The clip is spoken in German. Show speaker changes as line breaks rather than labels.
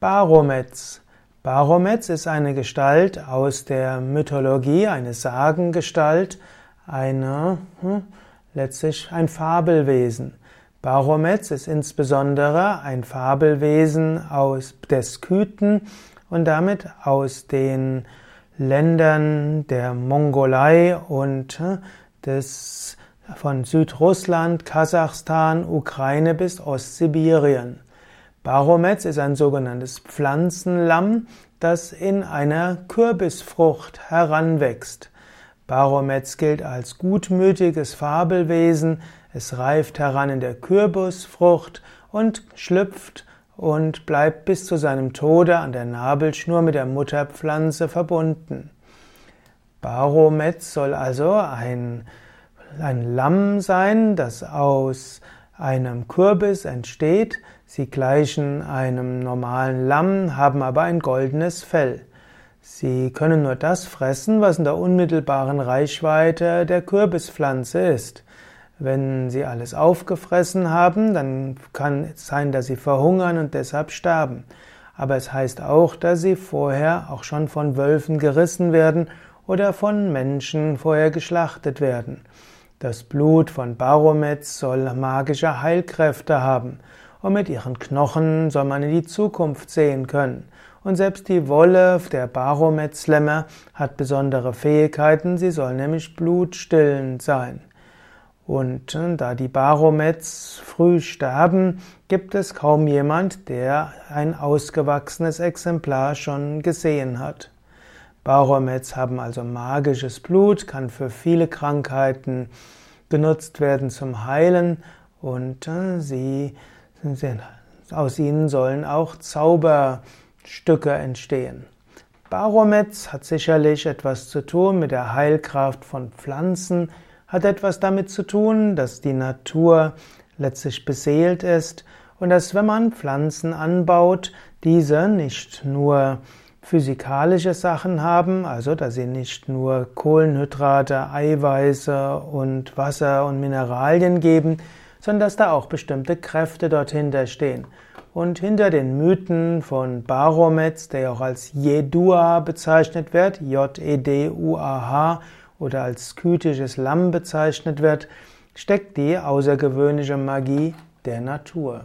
Barometz. Barometz ist eine Gestalt aus der Mythologie, eine Sagengestalt, eine, hm, letztlich ein Fabelwesen. Barometz ist insbesondere ein Fabelwesen aus der und damit aus den Ländern der Mongolei und hm, des, von Südrussland, Kasachstan, Ukraine bis Ostsibirien. Barometz ist ein sogenanntes Pflanzenlamm, das in einer Kürbisfrucht heranwächst. Barometz gilt als gutmütiges Fabelwesen, es reift heran in der Kürbisfrucht und schlüpft und bleibt bis zu seinem Tode an der Nabelschnur mit der Mutterpflanze verbunden. Barometz soll also ein, ein Lamm sein, das aus einem Kürbis entsteht. Sie gleichen einem normalen Lamm, haben aber ein goldenes Fell. Sie können nur das fressen, was in der unmittelbaren Reichweite der Kürbispflanze ist. Wenn sie alles aufgefressen haben, dann kann es sein, dass sie verhungern und deshalb sterben. Aber es heißt auch, dass sie vorher auch schon von Wölfen gerissen werden oder von Menschen vorher geschlachtet werden. Das Blut von Barometz soll magische Heilkräfte haben und mit ihren Knochen soll man in die Zukunft sehen können. Und selbst die Wolle der Barometz-Lämmer hat besondere Fähigkeiten, sie soll nämlich blutstillend sein. Und äh, da die Barometz früh sterben, gibt es kaum jemand, der ein ausgewachsenes Exemplar schon gesehen hat. Barometz haben also magisches Blut, kann für viele Krankheiten genutzt werden zum Heilen und äh, sie, aus ihnen sollen auch Zauberstücke entstehen. Barometz hat sicherlich etwas zu tun mit der Heilkraft von Pflanzen, hat etwas damit zu tun, dass die Natur letztlich beseelt ist und dass wenn man Pflanzen anbaut, diese nicht nur physikalische Sachen haben, also dass sie nicht nur Kohlenhydrate, Eiweiße und Wasser und Mineralien geben, sondern dass da auch bestimmte Kräfte dort stehen. Und hinter den Mythen von Barometz, der auch als Jedua bezeichnet wird, J-E-D-U-A-H, oder als skytisches Lamm bezeichnet wird, steckt die außergewöhnliche Magie der Natur.